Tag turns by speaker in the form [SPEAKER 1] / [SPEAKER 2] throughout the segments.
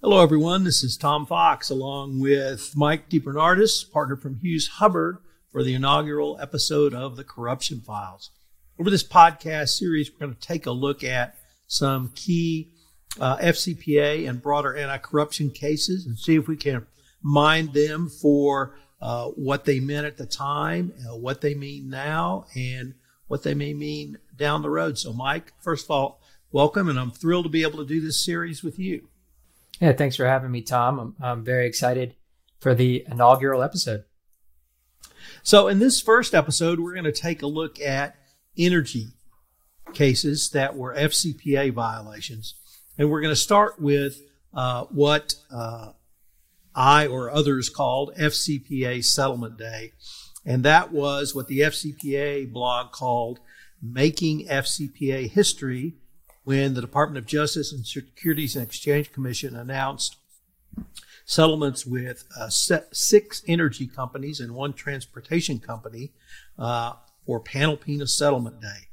[SPEAKER 1] Hello, everyone. This is Tom Fox along with Mike DeBernardis, partner from Hughes Hubbard, for the inaugural episode of the Corruption Files. Over this podcast series, we're going to take a look at some key uh, FCPA and broader anti corruption cases and see if we can mine them for uh, what they meant at the time, uh, what they mean now, and what they may mean down the road. So, Mike, first of all, welcome, and I'm thrilled to be able to do this series with you.
[SPEAKER 2] Yeah, thanks for having me, Tom. I'm, I'm very excited for the inaugural episode.
[SPEAKER 1] So, in this first episode, we're going to take a look at energy cases that were FCPA violations. And we're going to start with uh, what uh, I or others called FCPA Settlement Day. And that was what the FCPA blog called Making FCPA History when the Department of Justice and Securities and Exchange Commission announced settlements with uh, six energy companies and one transportation company uh, for Panalpina Settlement Day.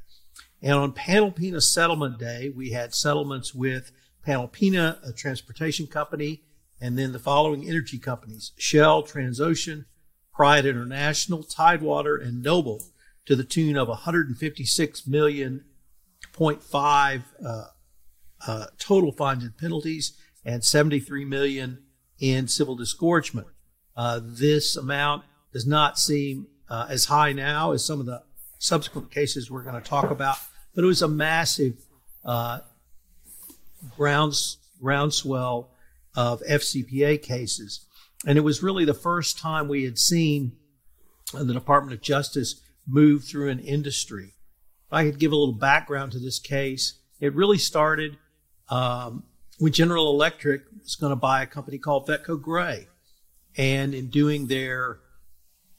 [SPEAKER 1] And on Panalpina Settlement Day, we had settlements with Panalpina, a transportation company, and then the following energy companies Shell, Transocean, Pride International, Tidewater, and Noble to the tune of 156 million 0.5 uh, uh, total fines and penalties and 73 million in civil disgorgement. Uh, this amount does not seem uh, as high now as some of the subsequent cases we're going to talk about, but it was a massive uh, grounds, groundswell of FCPA cases. And it was really the first time we had seen the Department of Justice move through an industry I could give a little background to this case, it really started um, when General Electric was going to buy a company called Vetco Gray. And in doing their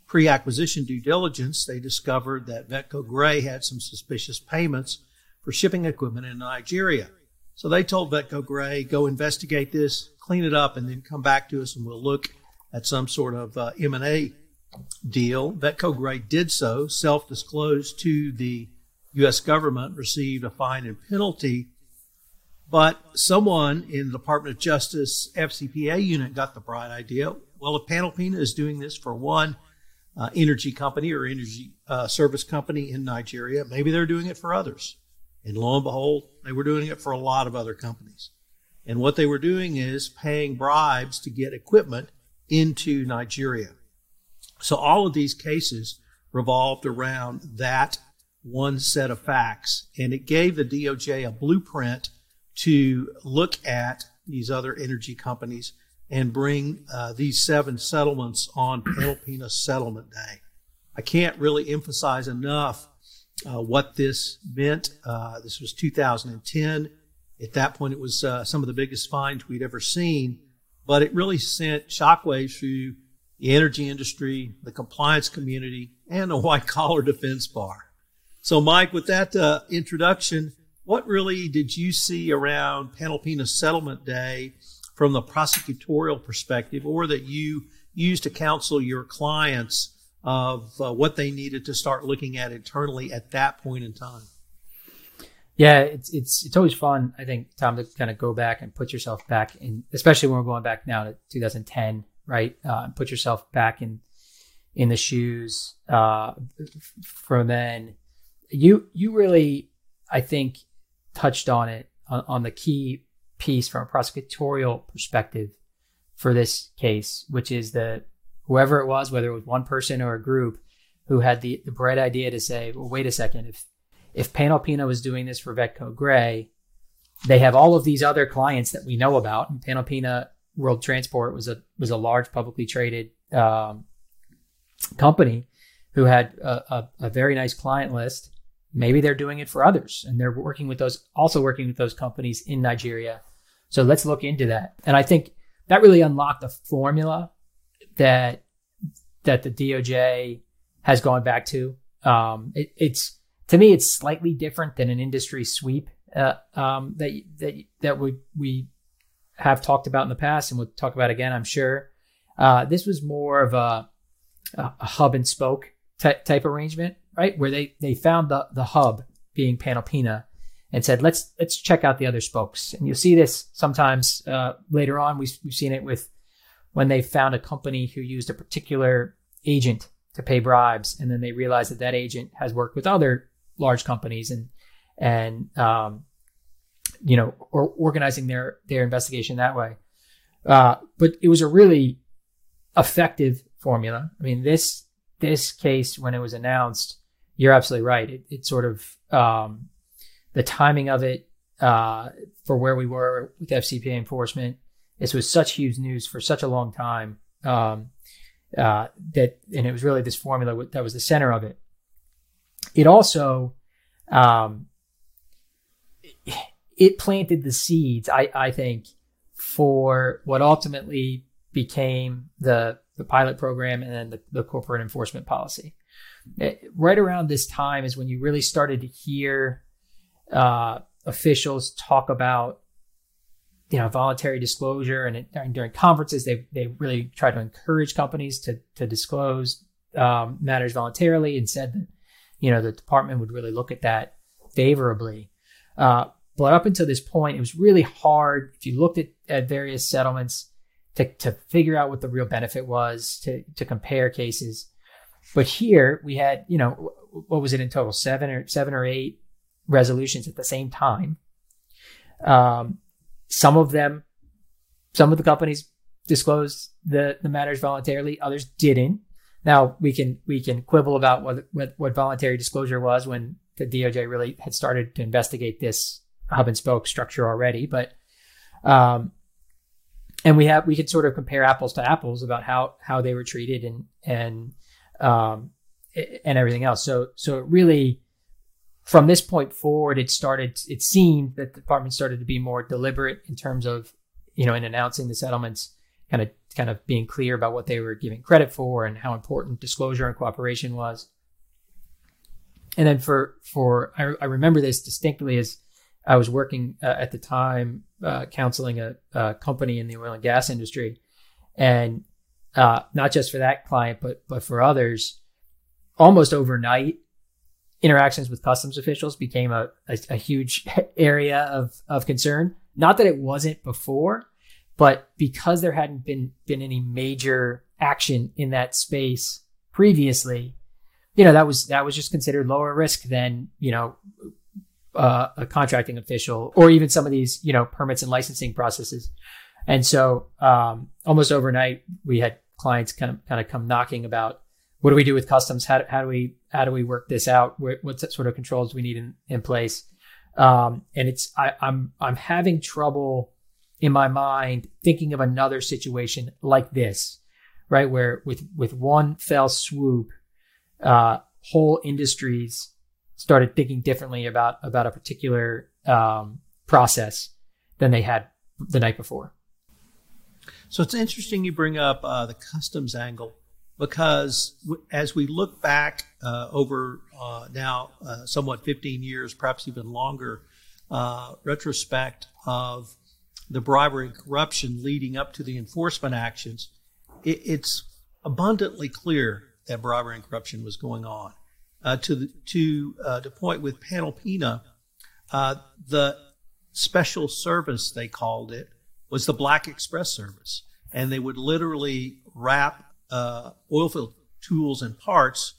[SPEAKER 1] pre acquisition due diligence, they discovered that Vetco Gray had some suspicious payments for shipping equipment in Nigeria. So they told Vetco Gray, go investigate this, clean it up, and then come back to us and we'll look at some sort of uh, M&A deal. Vetco Gray did so, self-disclosed to the U.S. government received a fine and penalty, but someone in the Department of Justice FCPA unit got the bright idea. Well, if Panalpina is doing this for one uh, energy company or energy uh, service company in Nigeria, maybe they're doing it for others. And lo and behold, they were doing it for a lot of other companies. And what they were doing is paying bribes to get equipment into Nigeria. So all of these cases revolved around that one set of facts. And it gave the DOJ a blueprint to look at these other energy companies and bring uh, these seven settlements on Panalpina Settlement Day. I can't really emphasize enough uh, what this meant. Uh, this was 2010. At that point, it was uh, some of the biggest fines we'd ever seen, but it really sent shockwaves through the energy industry, the compliance community, and the white collar defense bar. So, Mike, with that uh, introduction, what really did you see around Panalpina Settlement Day from the prosecutorial perspective, or that you used to counsel your clients of uh, what they needed to start looking at internally at that point in time?
[SPEAKER 2] Yeah, it's it's it's always fun, I think, Tom, to kind of go back and put yourself back in, especially when we're going back now to 2010, right? Uh, put yourself back in in the shoes uh, from then you you really, I think, touched on it on, on the key piece from a prosecutorial perspective for this case, which is that whoever it was, whether it was one person or a group, who had the, the bright idea to say, well, wait a second, if if Panalpina was doing this for Vetco Gray, they have all of these other clients that we know about. And Panalpina World Transport was a was a large publicly traded um, company who had a, a, a, very nice client list maybe they're doing it for others and they're working with those also working with those companies in Nigeria. So let's look into that. And I think that really unlocked a formula that that the DOJ has gone back to. Um, it, it's to me, it's slightly different than an industry sweep uh, um, that that that we we have talked about in the past, and we'll talk about again, I'm sure. Uh, this was more of a, a hub and spoke type, type arrangement right? Where they they found the the hub being Panalpina, and said, let's let's check out the other spokes. And you'll see this sometimes uh, later on. We've, we've seen it with when they found a company who used a particular agent to pay bribes, and then they realized that that agent has worked with other large companies and and um, you know or organizing their their investigation that way. Uh, but it was a really effective formula. I mean this this case when it was announced, you're absolutely right. It, it sort of um, the timing of it uh, for where we were with FCPA enforcement. This was such huge news for such a long time um, uh, that, and it was really this formula that was the center of it. It also, um, it planted the seeds, I, I think, for what ultimately became the the pilot program and then the, the corporate enforcement policy. It, right around this time is when you really started to hear uh, officials talk about you know voluntary disclosure and it, during, during conferences they they really try to encourage companies to to disclose um, matters voluntarily and said that you know the department would really look at that favorably. Uh, but up until this point it was really hard if you looked at, at various settlements to, to figure out what the real benefit was to to compare cases but here we had you know what was it in total seven or seven or eight resolutions at the same time. Um, some of them, some of the companies disclosed the, the matters voluntarily, others didn't. Now we can we can quibble about what, what, what voluntary disclosure was when the DOJ really had started to investigate this hub and spoke structure already, but um, and we have we could sort of compare apples to apples about how how they were treated and and um, and everything else. So so it really from this point forward, it started, it seemed that the department started to be more deliberate in terms of, you know, in announcing the settlements, kind of, kind of being clear about what they were giving credit for and how important disclosure and cooperation was. And then for, for, I, I remember this distinctly as I was working uh, at the time, uh, counseling a, a, company in the oil and gas industry. And, uh, not just for that client, but, but for others, almost overnight, interactions with customs officials became a, a, a, huge area of, of concern. Not that it wasn't before, but because there hadn't been been any major action in that space previously, you know, that was that was just considered lower risk than, you know, uh, a contracting official or even some of these, you know, permits and licensing processes. And so um, almost overnight we had clients kind of kind of come knocking about what do we do with customs? How, how do we how do we work this out? What, what sort of controls do we need in, in place? Um, and it's I, I'm I'm having trouble in my mind thinking of another situation like this, right? Where with with one fell swoop, uh, whole industries started thinking differently about about a particular um, process than they had the night before.
[SPEAKER 1] So it's interesting you bring up uh, the customs angle because as we look back uh, over uh, now uh, somewhat 15 years, perhaps even longer, uh, retrospect of the bribery and corruption leading up to the enforcement actions, it, it's abundantly clear that bribery and corruption was going on. Uh, to the to the point with Panalpina, the special service they called it was the Black Express service, and they would literally wrap uh, oil field tools and parts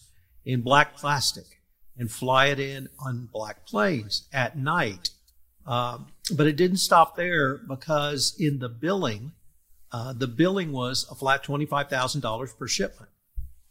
[SPEAKER 1] in black plastic and fly it in on black planes at night. Um, but it didn't stop there because in the billing, uh, the billing was a flat $25,000 per shipment.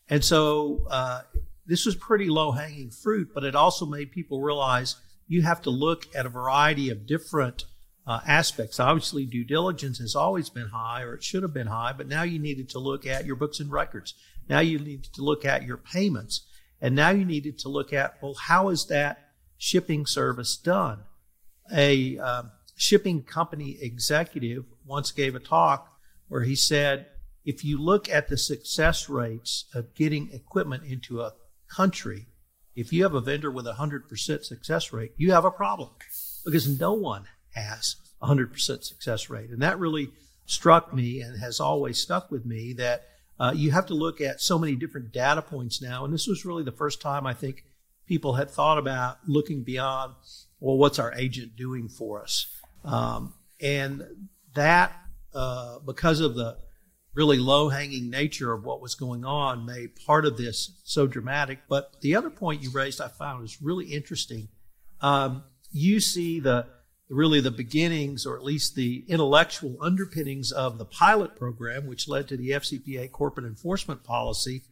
[SPEAKER 1] And so uh, this was pretty low hanging fruit, but it also made people realize you have to look at a variety of different uh, aspects. Obviously, due diligence has always been high, or it should have been high, but now you needed to look at your books and records. Now you needed to look at your payments. And now you needed to look at, well, how is that shipping service done? A um, shipping company executive once gave a talk where he said, if you look at the success rates of getting equipment into a country, if you have a vendor with a 100% success rate, you have a problem because no one has 100% success rate. And that really struck me and has always stuck with me that uh, you have to look at so many different data points now. And this was really the first time I think people had thought about looking beyond well, what's our agent doing for us? Um, and that, uh, because of the really low hanging nature of what was going on, made part of this so dramatic. But the other point you raised, I found was really interesting. Um, you see the really the beginnings, or at least the intellectual underpinnings of the pilot program, which led to the FCPA corporate enforcement policy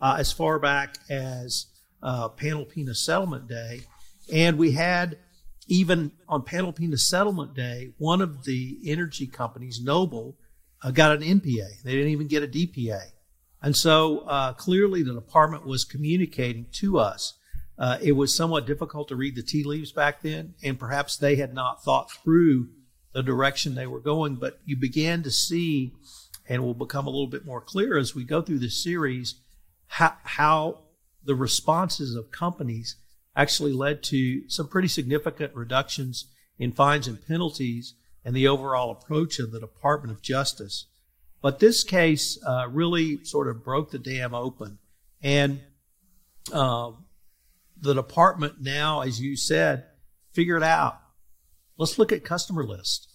[SPEAKER 1] uh, as far back as uh, Panalpina Settlement Day. And we had, even on Panalpina Settlement Day, one of the energy companies, Noble, uh, got an NPA. They didn't even get a DPA. And so uh, clearly the department was communicating to us uh, it was somewhat difficult to read the tea leaves back then, and perhaps they had not thought through the direction they were going. But you began to see, and will become a little bit more clear as we go through this series, how, how the responses of companies actually led to some pretty significant reductions in fines and penalties and the overall approach of the Department of Justice. But this case uh, really sort of broke the dam open. And uh, the department now, as you said, figured out. Let's look at customer list.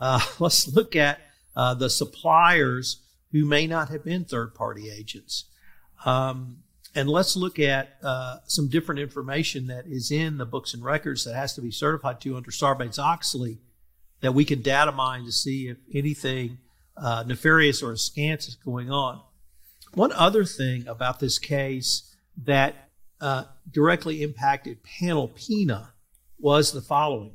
[SPEAKER 1] Uh, let's look at uh, the suppliers who may not have been third party agents. Um, and let's look at uh, some different information that is in the books and records that has to be certified to under Sarbanes Oxley that we can data mine to see if anything uh, nefarious or askance is going on. One other thing about this case that uh, directly impacted Panel Panalpina was the following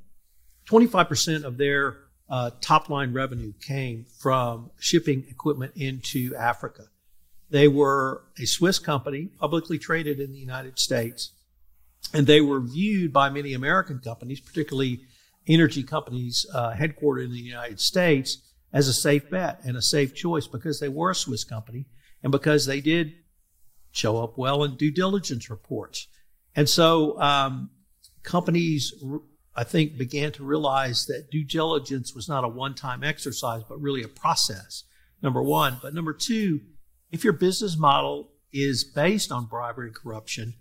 [SPEAKER 1] 25% of their uh, top line revenue came from shipping equipment into Africa. They were a Swiss company, publicly traded in the United States, and they were viewed by many American companies, particularly energy companies uh, headquartered in the United States, as a safe bet and a safe choice because they were a Swiss company and because they did show up well in due diligence reports. And so um, companies, I think, began to realize that due diligence was not a one time exercise, but really a process, number one. But number two, if your business model is based on bribery and corruption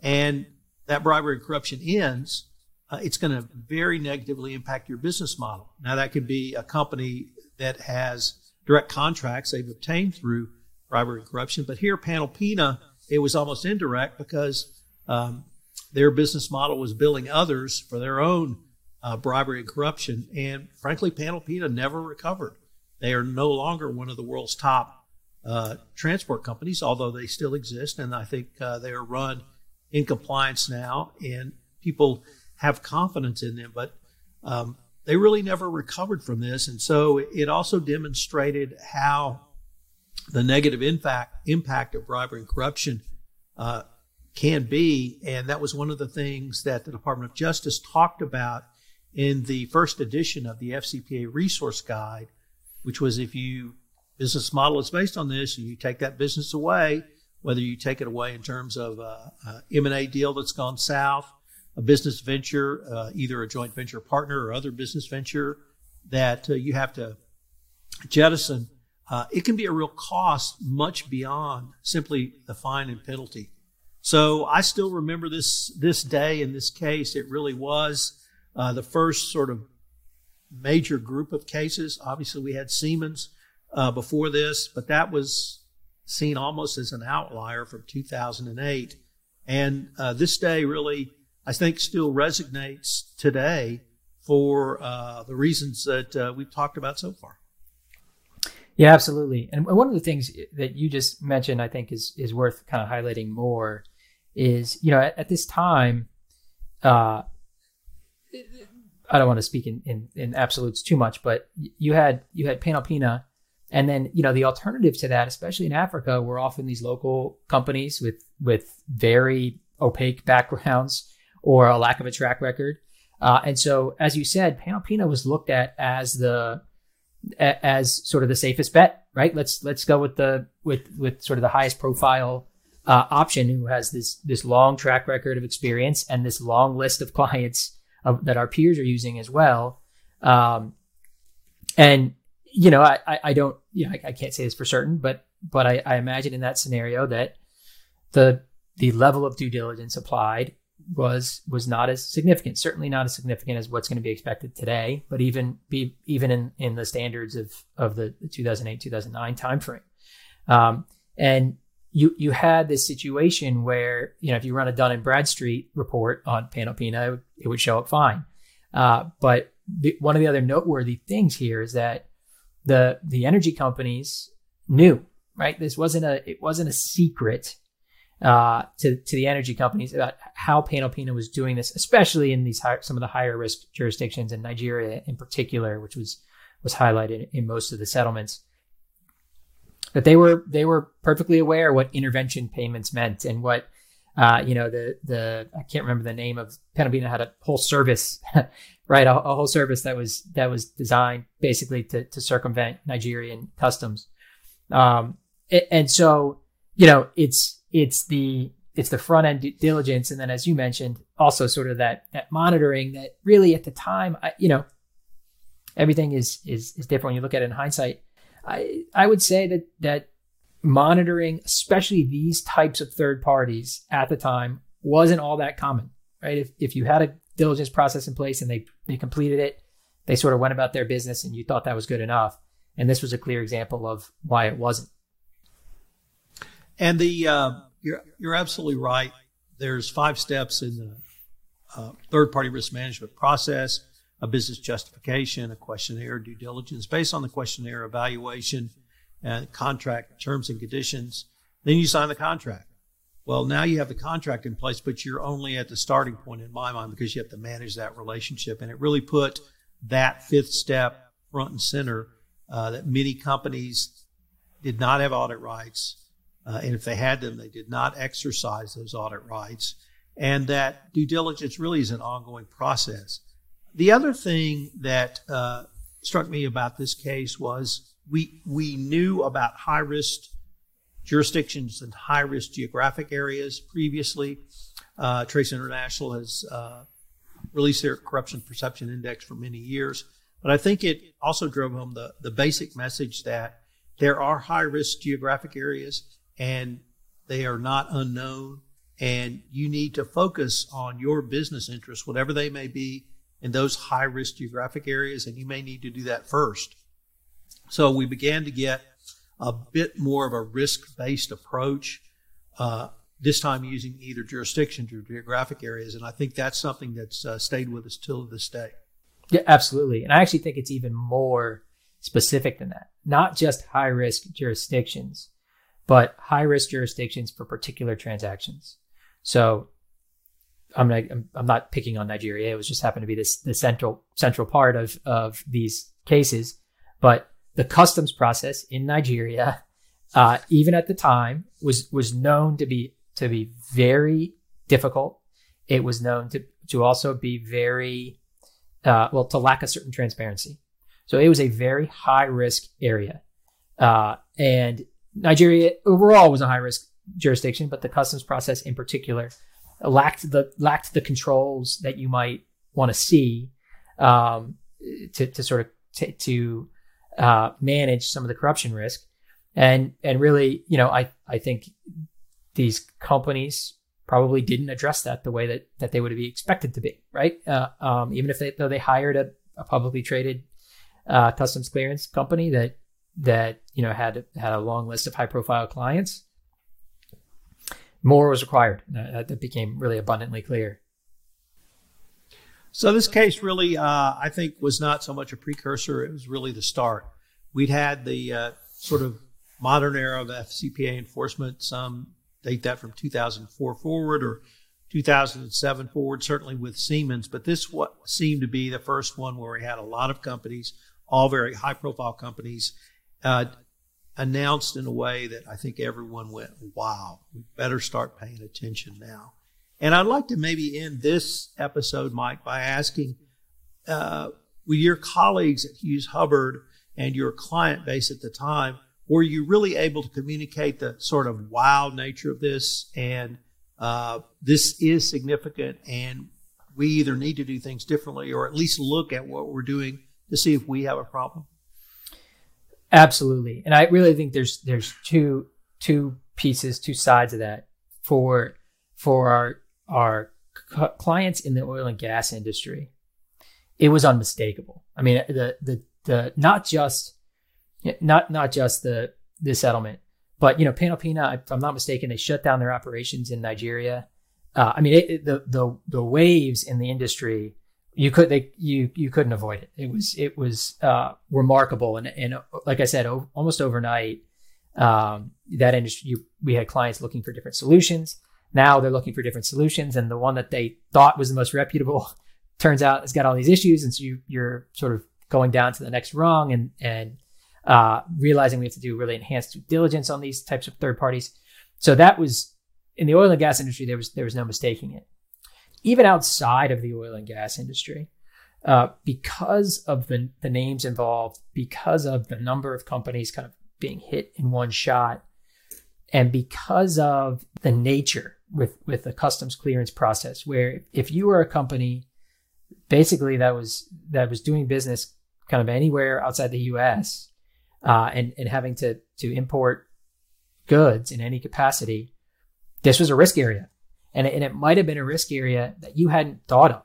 [SPEAKER 1] and that bribery and corruption ends, uh, it's going to very negatively impact your business model. Now, that could be a company that has direct contracts they've obtained through bribery and corruption. But here, Panalpina, it was almost indirect because um, their business model was billing others for their own uh, bribery and corruption. And frankly, Panalpina never recovered. They are no longer one of the world's top uh, transport companies, although they still exist. And I think uh, they are run in compliance now, and people have confidence in them. But um, they really never recovered from this. And so it also demonstrated how the negative impact impact of bribery and corruption uh, can be, and that was one of the things that the Department of Justice talked about in the first edition of the FCPA Resource Guide, which was if you business model is based on this, you take that business away, whether you take it away in terms of a, a M&A deal that's gone south, a business venture, uh, either a joint venture partner or other business venture that uh, you have to jettison uh, it can be a real cost much beyond simply the fine and penalty. So I still remember this this day in this case. It really was uh, the first sort of major group of cases. Obviously, we had Siemens uh, before this, but that was seen almost as an outlier from 2008. And uh, this day really, I think, still resonates today for uh, the reasons that uh, we've talked about so far.
[SPEAKER 2] Yeah, absolutely. And one of the things that you just mentioned, I think, is is worth kind of highlighting more is you know at, at this time, uh, I don't want to speak in, in, in absolutes too much, but you had you had Panalpina, and then you know the alternative to that, especially in Africa, were often these local companies with with very opaque backgrounds or a lack of a track record. Uh, and so, as you said, Panalpina was looked at as the as sort of the safest bet, right? Let's let's go with the with with sort of the highest profile uh, option who has this this long track record of experience and this long list of clients of, that our peers are using as well. Um, and you know, I, I, I don't, you know, I, I, can't say this for certain, but but I, I imagine in that scenario that the the level of due diligence applied was was not as significant. Certainly not as significant as what's going to be expected today, but even be even in in the standards of of the 2008 2009 timeframe. Um, and you you had this situation where you know if you run a Dun and Bradstreet report on Panalpina, it would show up fine. Uh, but the, one of the other noteworthy things here is that the the energy companies knew right. This wasn't a it wasn't a secret uh, to to the energy companies about how Panalpina was doing this, especially in these high, some of the higher risk jurisdictions in Nigeria in particular, which was was highlighted in most of the settlements. That they were they were perfectly aware what intervention payments meant and what uh, you know the the I can't remember the name of Panalpina had a whole service right a, a, whole service that was that was designed basically to to circumvent Nigerian customs um, and so you know it's it's the it's the front end diligence, and then as you mentioned, also sort of that that monitoring that really at the time, I, you know, everything is is is different when you look at it in hindsight. I I would say that that monitoring, especially these types of third parties at the time, wasn't all that common, right? If if you had a diligence process in place and they they completed it, they sort of went about their business, and you thought that was good enough. And this was a clear example of why it wasn't.
[SPEAKER 1] And the uh, you're you're absolutely right. There's five steps in the uh, third party risk management process: a business justification, a questionnaire, due diligence. Based on the questionnaire, evaluation, and contract terms and conditions. Then you sign the contract. Well, now you have the contract in place, but you're only at the starting point in my mind because you have to manage that relationship. And it really put that fifth step front and center uh, that many companies did not have audit rights uh, and if they had them, they did not exercise those audit rights. And that due diligence really is an ongoing process. The other thing that uh, struck me about this case was we we knew about high risk jurisdictions and high risk geographic areas previously. Uh, Trace International has uh, released their corruption perception index for many years, but I think it also drove home the the basic message that there are high risk geographic areas and they are not unknown. And you need to focus on your business interests, whatever they may be, in those high risk geographic areas. And you may need to do that first. So we began to get a bit more of a risk based approach, uh, this time using either jurisdictions or geographic areas. And I think that's something that's uh, stayed with us till this day.
[SPEAKER 2] Yeah, absolutely. And I actually think it's even more specific than that. Not just high risk jurisdictions, but high risk jurisdictions for particular transactions. So I'm not, I'm not picking on Nigeria. It was just happened to be this the central central part of of these cases. But the customs process in Nigeria, uh, even at the time, was was known to be to be very difficult. It was known to to also be very uh, well to lack a certain transparency. So it was a very high risk area, uh, and Nigeria overall was a high risk jurisdiction, but the customs process in particular lacked the lacked the controls that you might want to see um, to to sort of t- to uh, manage some of the corruption risk, and and really, you know, I I think these companies probably didn't address that the way that that they would be expected to be, right? Uh, um, even if they though they hired a, a publicly traded uh, customs clearance company that that you know had had a long list of high profile clients more was required. Uh, that became really abundantly clear.
[SPEAKER 1] So this case really uh, i think was not so much a precursor it was really the start. We'd had the uh, sort of modern era of fcpa enforcement. Some date that from 2004 forward or 2007 forward certainly with siemens but this what seemed to be the first one where we had a lot of companies all very high profile companies uh, announced in a way that I think everyone went, wow, we better start paying attention now. And I'd like to maybe end this episode, Mike, by asking uh, with your colleagues at Hughes Hubbard and your client base at the time, were you really able to communicate the sort of wow nature of this and uh, this is significant and we either need to do things differently or at least look at what we're doing to see if we have a problem?
[SPEAKER 2] Absolutely. And I really think there's there's two two pieces, two sides of that for for our our clients in the oil and gas industry, it was unmistakable. I mean, the the the not just not not just the the settlement, but you know, Panalpina, if I'm not mistaken, they shut down their operations in Nigeria. Uh, I mean, it, it, the the the waves in the industry, you could they you you couldn't avoid it. It was it was uh, remarkable, and and like I said, o- almost overnight, um, that industry you, we had clients looking for different solutions. Now they're looking for different solutions, and the one that they thought was the most reputable turns out it's got all these issues, and so you, you're sort of going down to the next rung and and uh, realizing we have to do really enhanced due diligence on these types of third parties. So that was in the oil and gas industry. There was there was no mistaking it. Even outside of the oil and gas industry, uh, because of the the names involved, because of the number of companies kind of being hit in one shot, and because of the nature with with the customs clearance process, where if you were a company basically that was that was doing business kind of anywhere outside the U.S. Uh, and and having to to import goods in any capacity, this was a risk area, and it, and it might have been a risk area that you hadn't thought of,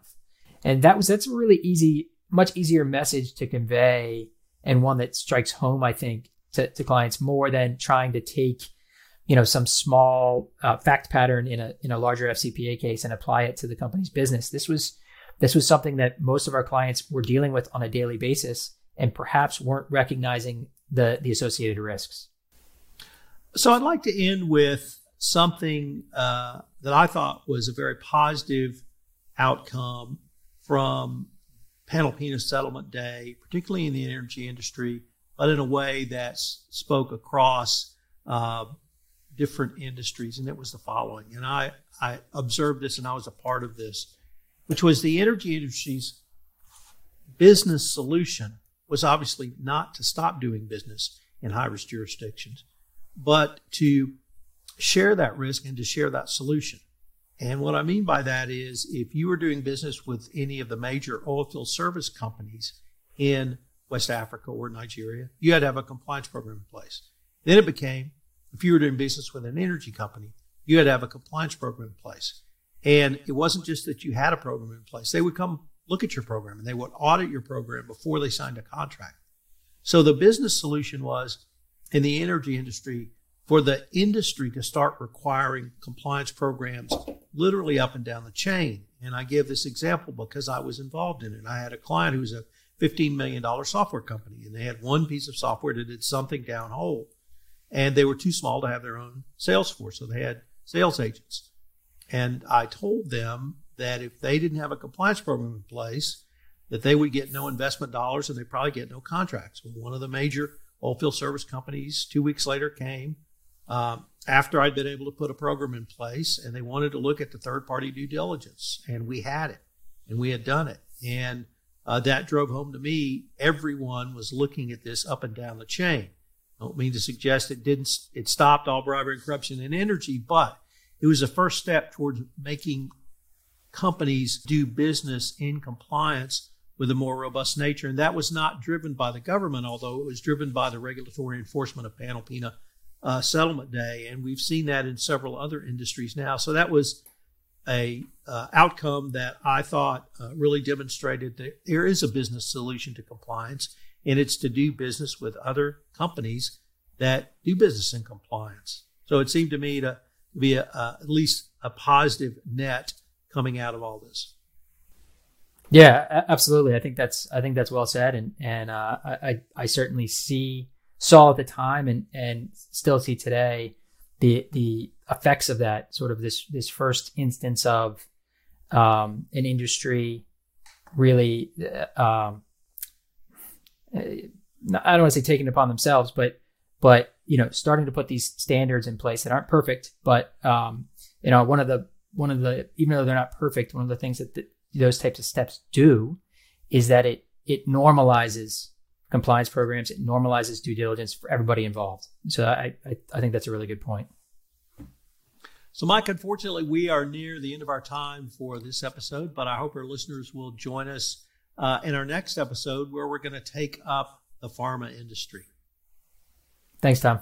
[SPEAKER 2] and that was that's a really easy, much easier message to convey, and one that strikes home, I think, to, to clients more than trying to take, you know, some small uh, fact pattern in a in a larger FCPA case and apply it to the company's business. This was this was something that most of our clients were dealing with on a daily basis and perhaps weren't recognizing the, the associated risks.
[SPEAKER 1] So I'd like to end with something uh, that I thought was a very positive outcome from Panalpina Settlement Day, particularly in the energy industry, but in a way that spoke across uh, different industries. And it was the following. And I, I observed this and I was a part of this which was the energy industry's business solution was obviously not to stop doing business in high risk jurisdictions, but to share that risk and to share that solution. And what I mean by that is if you were doing business with any of the major oilfield service companies in West Africa or Nigeria, you had to have a compliance program in place. Then it became if you were doing business with an energy company, you had to have a compliance program in place. And it wasn't just that you had a program in place. They would come look at your program and they would audit your program before they signed a contract. So the business solution was in the energy industry for the industry to start requiring compliance programs literally up and down the chain. And I give this example because I was involved in it. I had a client who was a $15 million software company and they had one piece of software that did something downhole and they were too small to have their own sales force. So they had sales agents. And I told them that if they didn't have a compliance program in place, that they would get no investment dollars and they probably get no contracts. Well, one of the major oilfield service companies two weeks later came um, after I'd been able to put a program in place and they wanted to look at the third party due diligence. And we had it and we had done it. And uh, that drove home to me everyone was looking at this up and down the chain. I don't mean to suggest it didn't, it stopped all bribery and corruption in energy, but it was a first step towards making companies do business in compliance with a more robust nature. And that was not driven by the government, although it was driven by the regulatory enforcement of Panalpina uh, Settlement Day. And we've seen that in several other industries now. So that was a uh, outcome that I thought uh, really demonstrated that there is a business solution to compliance, and it's to do business with other companies that do business in compliance. So it seemed to me to be a, at least a positive net coming out of all this.
[SPEAKER 2] Yeah, absolutely. I think that's I think that's well said, and and uh, I I certainly see saw at the time and and still see today the the effects of that sort of this this first instance of um, an industry really uh, um, I don't want to say taking upon themselves, but but you know starting to put these standards in place that aren't perfect but um, you know one of the one of the even though they're not perfect one of the things that the, those types of steps do is that it it normalizes compliance programs it normalizes due diligence for everybody involved. So i i, I think that's a really good point.
[SPEAKER 1] So mike unfortunately we are near the end of our time for this episode but i hope our listeners will join us uh, in our next episode where we're going to take up the pharma industry.
[SPEAKER 2] Thanks, Tom.